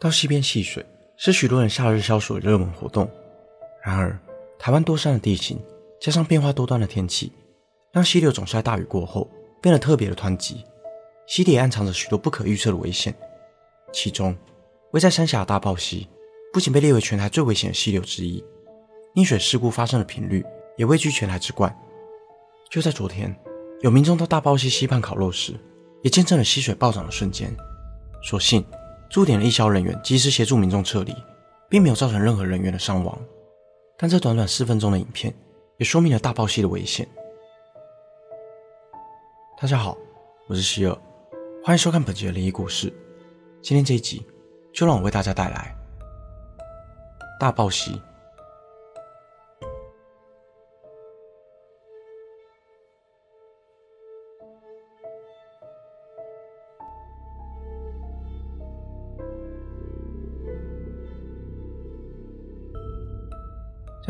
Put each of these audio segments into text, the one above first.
到溪边戏水是许多人夏日消暑的热门活动。然而，台湾多山的地形加上变化多端的天气，让溪流总在大雨过后变得特别的湍急。溪底暗藏着许多不可预测的危险，其中位在三峡的大豹溪不仅被列为全台最危险的溪流之一，溺水事故发生的频率也位居全台之冠。就在昨天，有民众到大豹溪溪畔烤肉时，也见证了溪水暴涨的瞬间。所幸，驻点的义消人员及时协助民众撤离，并没有造成任何人员的伤亡。但这短短四分钟的影片，也说明了大爆息的危险。大家好，我是希尔，欢迎收看本集的灵异故事。今天这一集，就让我为大家带来大爆息。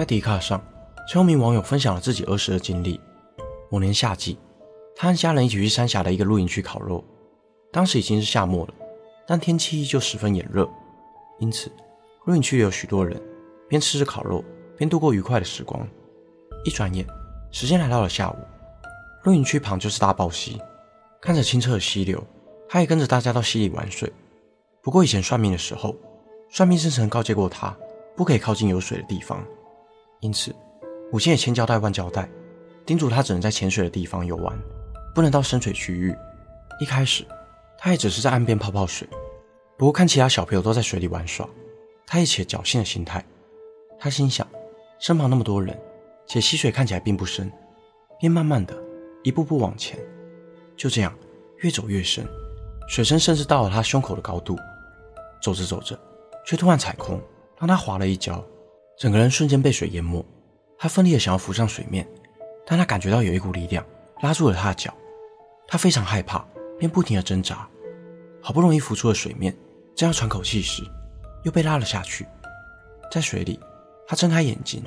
在迪卡上，有名网友分享了自己儿时的经历。某年夏季，他和家人一起去三峡的一个露营区烤肉。当时已经是夏末了，但天气依旧十分炎热，因此露营区里有许多人边吃着烤肉边度过愉快的时光。一转眼，时间来到了下午，露营区旁就是大豹溪。看着清澈的溪流，他也跟着大家到溪里玩水。不过以前算命的时候，算命师曾告诫过他，不可以靠近有水的地方。因此，母亲也千交代万交代，叮嘱他只能在浅水的地方游玩，不能到深水区域。一开始，他也只是在岸边泡泡水。不过看其他小朋友都在水里玩耍，他也起了侥幸的心态。他心想，身旁那么多人，且溪水看起来并不深，便慢慢的一步步往前。就这样，越走越深，水深甚至到了他胸口的高度。走着走着，却突然踩空，让他滑了一跤。整个人瞬间被水淹没，他奋力的想要浮上水面，但他感觉到有一股力量拉住了他的脚，他非常害怕，便不停的挣扎，好不容易浮出了水面，正要喘口气时，又被拉了下去。在水里，他睁开眼睛，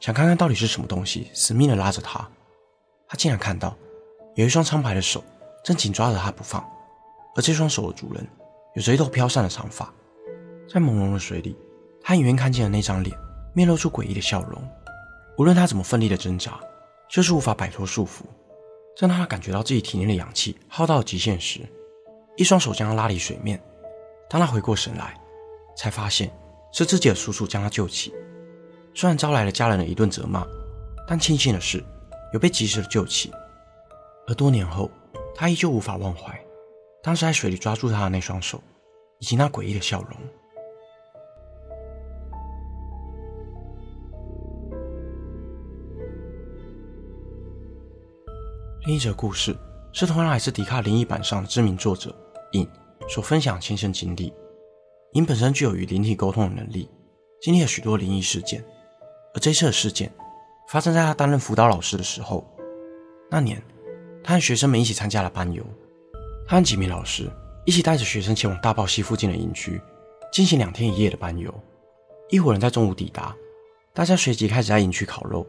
想看看到底是什么东西死命的拉着他，他竟然看到有一双苍白的手正紧抓着他不放，而这双手的主人有着一头飘散的长发，在朦胧的水里，他隐约看见了那张脸。面露出诡异的笑容，无论他怎么奋力的挣扎，就是无法摆脱束缚。正当他感觉到自己体内的氧气耗到了极限时，一双手将他拉离水面。当他回过神来，才发现是自己的叔叔将他救起。虽然招来了家人的一顿责骂，但庆幸的是有被及时的救起。而多年后，他依旧无法忘怀当时在水里抓住他的那双手，以及那诡异的笑容。另一则故事是同样来自迪卡灵异版上的知名作者尹所分享亲身经历。尹本身具有与灵体沟通的能力，经历了许多灵异事件。而这次的事件发生在他担任辅导老师的时候。那年，他和学生们一起参加了班游。他和几名老师一起带着学生前往大豹溪附近的营区进行两天一夜的班游。一伙人在中午抵达，大家随即开始在营区烤肉。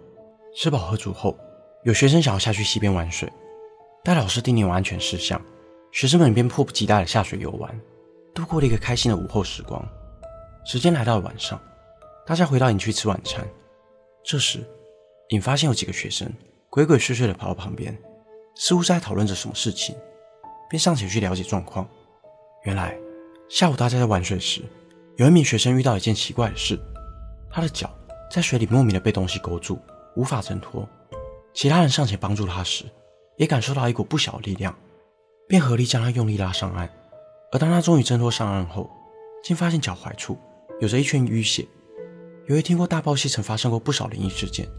吃饱喝足后。有学生想要下去溪边玩水，但老师叮咛安全事项，学生们便迫不及待地下水游玩，度过了一个开心的午后时光。时间来到了晚上，大家回到营区吃晚餐。这时，尹发现有几个学生鬼鬼祟祟地跑到旁边，似乎在讨论着什么事情，便上前去了解状况。原来，下午大家在玩水时，有一名学生遇到一件奇怪的事，他的脚在水里莫名的被东西勾住，无法挣脱。其他人上前帮助他时，也感受到一股不小的力量，便合力将他用力拉上岸。而当他终于挣脱上岸后，竟发现脚踝处有着一圈淤血。由于听过大爆溪曾发生过不少灵异事件，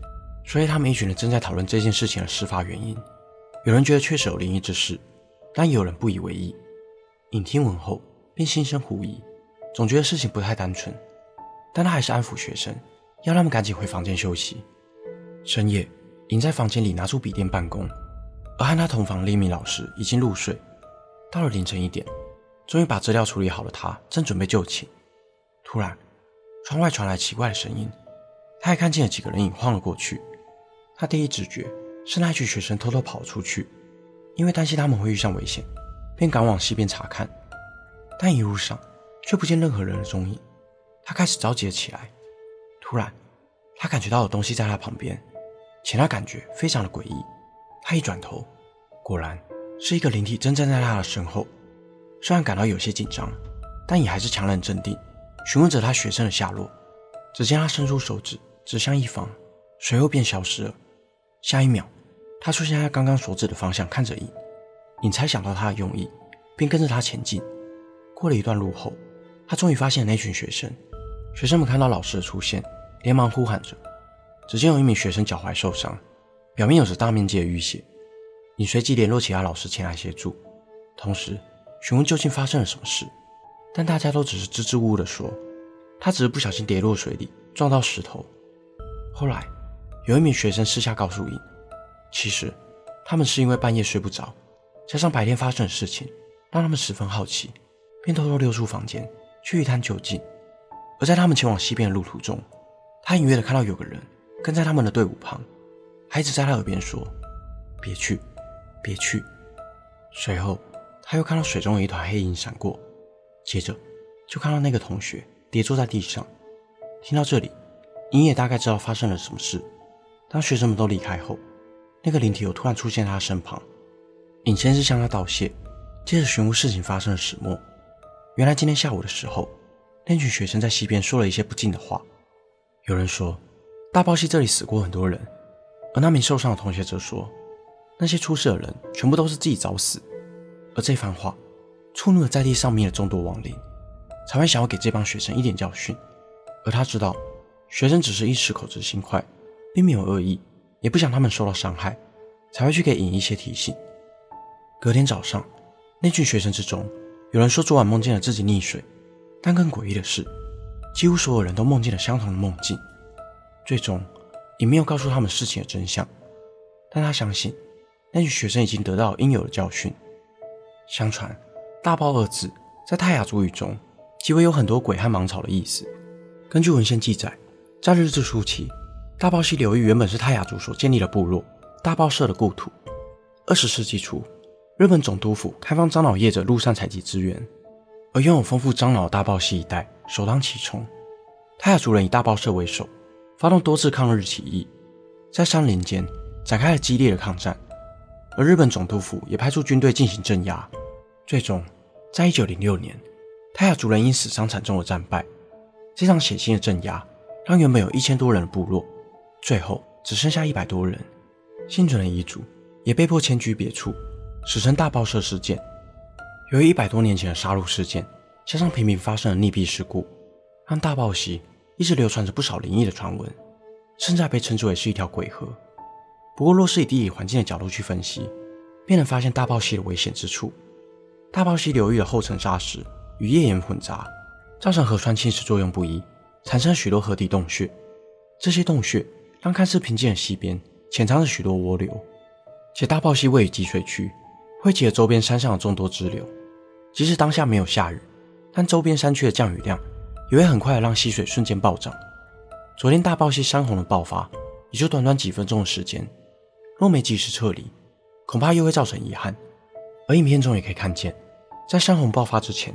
所以他们一群人正在讨论这件事情的事发原因。有人觉得确实有灵异之事，但也有人不以为意。尹听闻后便心生狐疑，总觉得事情不太单纯，但他还是安抚学生，要他们赶紧回房间休息。深夜。隐在房间里拿出笔电办公，而和他同房的另一名老师已经入睡。到了凌晨一点，终于把资料处理好了，他正准备就寝，突然窗外传来奇怪的声音，他还看见了几个人影晃了过去。他第一直觉是那群学生偷偷跑出去，因为担心他们会遇上危险，便赶往西边查看。但一路上却不见任何人的踪影。他开始着急了起来。突然，他感觉到有东西在他旁边，且他感觉非常的诡异。他一转头，果然是一个灵体正站在他的身后。虽然感到有些紧张，但也还是强忍镇定，询问着他学生的下落。只见他伸出手指指向一方，随后便消失了。下一秒，他出现在刚刚所指的方向，看着影。影猜想到他的用意，便跟着他前进。过了一段路后，他终于发现了那群学生。学生们看到老师的出现，连忙呼喊着。只见有一名学生脚踝受伤，表面有着大面积的淤血。你随即联络其他老师前来协助，同时询问究竟发生了什么事。但大家都只是支支吾吾地说，他只是不小心跌落水里，撞到石头。后来，有一名学生私下告诉影，其实他们是因为半夜睡不着。加上白天发生的事情，让他们十分好奇，便偷偷溜出房间去一探究竟。而在他们前往西边的路途中，他隐约的看到有个人跟在他们的队伍旁，还一直在他耳边说：“别去，别去。”随后，他又看到水中有一团黑影闪过，接着就看到那个同学跌坐在地上。听到这里，影也大概知道发生了什么事。当学生们都离开后，那个灵体又突然出现在他身旁。尹先是向他道谢，接着询问事情发生的始末。原来今天下午的时候，那群学生在溪边说了一些不敬的话。有人说，大爆溪这里死过很多人，而那名受伤的同学则说，那些出事的人全部都是自己找死。而这番话触怒了在地上面的众多亡灵，才会想要给这帮学生一点教训。而他知道，学生只是一时口直心快，并没有恶意，也不想他们受到伤害，才会去给尹一些提醒。隔天早上，那群学生之中，有人说昨晚梦见了自己溺水，但更诡异的是，几乎所有人都梦见了相同的梦境。最终，也没有告诉他们事情的真相，但他相信那群学生已经得到应有的教训。相传，“大爆”二字在泰雅族语中，即为有很多鬼和芒草的意思。根据文献记载，在日治初期，大爆溪流域原本是泰雅族所建立的部落大爆社的故土。二十世纪初。日本总督府开放樟脑业者陆上采集资源，而拥有丰富樟脑的大爆溪一带首当其冲。泰雅族人以大爆社为首，发动多次抗日起义，在山林间展开了激烈的抗战。而日本总督府也派出军队进行镇压。最终，在一九零六年，泰雅族人因死伤惨重而战败。这场血腥的镇压让原本有一千多人的部落，最后只剩下一百多人。幸存的遗族也被迫迁居别处。史称大爆社事件，由于一百多年前的杀戮事件，加上频频发生的溺毙事故，让大爆溪一直流传着不少灵异的传闻，甚至还被称之为是一条鬼河。不过，若是以地理环境的角度去分析，便能发现大爆溪的危险之处。大爆溪流域的厚层砂石与页岩混杂，造成河川侵蚀作用不一，产生许多河底洞穴。这些洞穴让看似平静的溪边潜藏着许多涡流，且大爆溪位于积水区。汇集了周边山上的众多支流，即使当下没有下雨，但周边山区的降雨量也会很快让溪水瞬间暴涨。昨天大爆溪山洪的爆发，也就短短几分钟的时间，若没及时撤离，恐怕又会造成遗憾。而影片中也可以看见，在山洪爆发之前，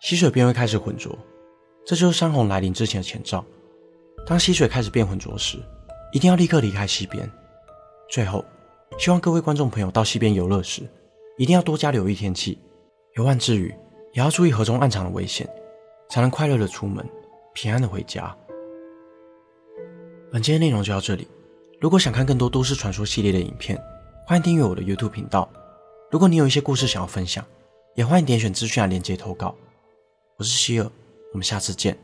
溪水便会开始浑浊，这就是山洪来临之前的前兆。当溪水开始变浑浊时，一定要立刻离开溪边。最后，希望各位观众朋友到溪边游乐时，一定要多加留意天气，游玩之余也要注意河中暗藏的危险，才能快乐的出门，平安的回家。本期的内容就到这里，如果想看更多都市传说系列的影片，欢迎订阅我的 YouTube 频道。如果你有一些故事想要分享，也欢迎点选资讯栏链接投稿。我是希尔，我们下次见。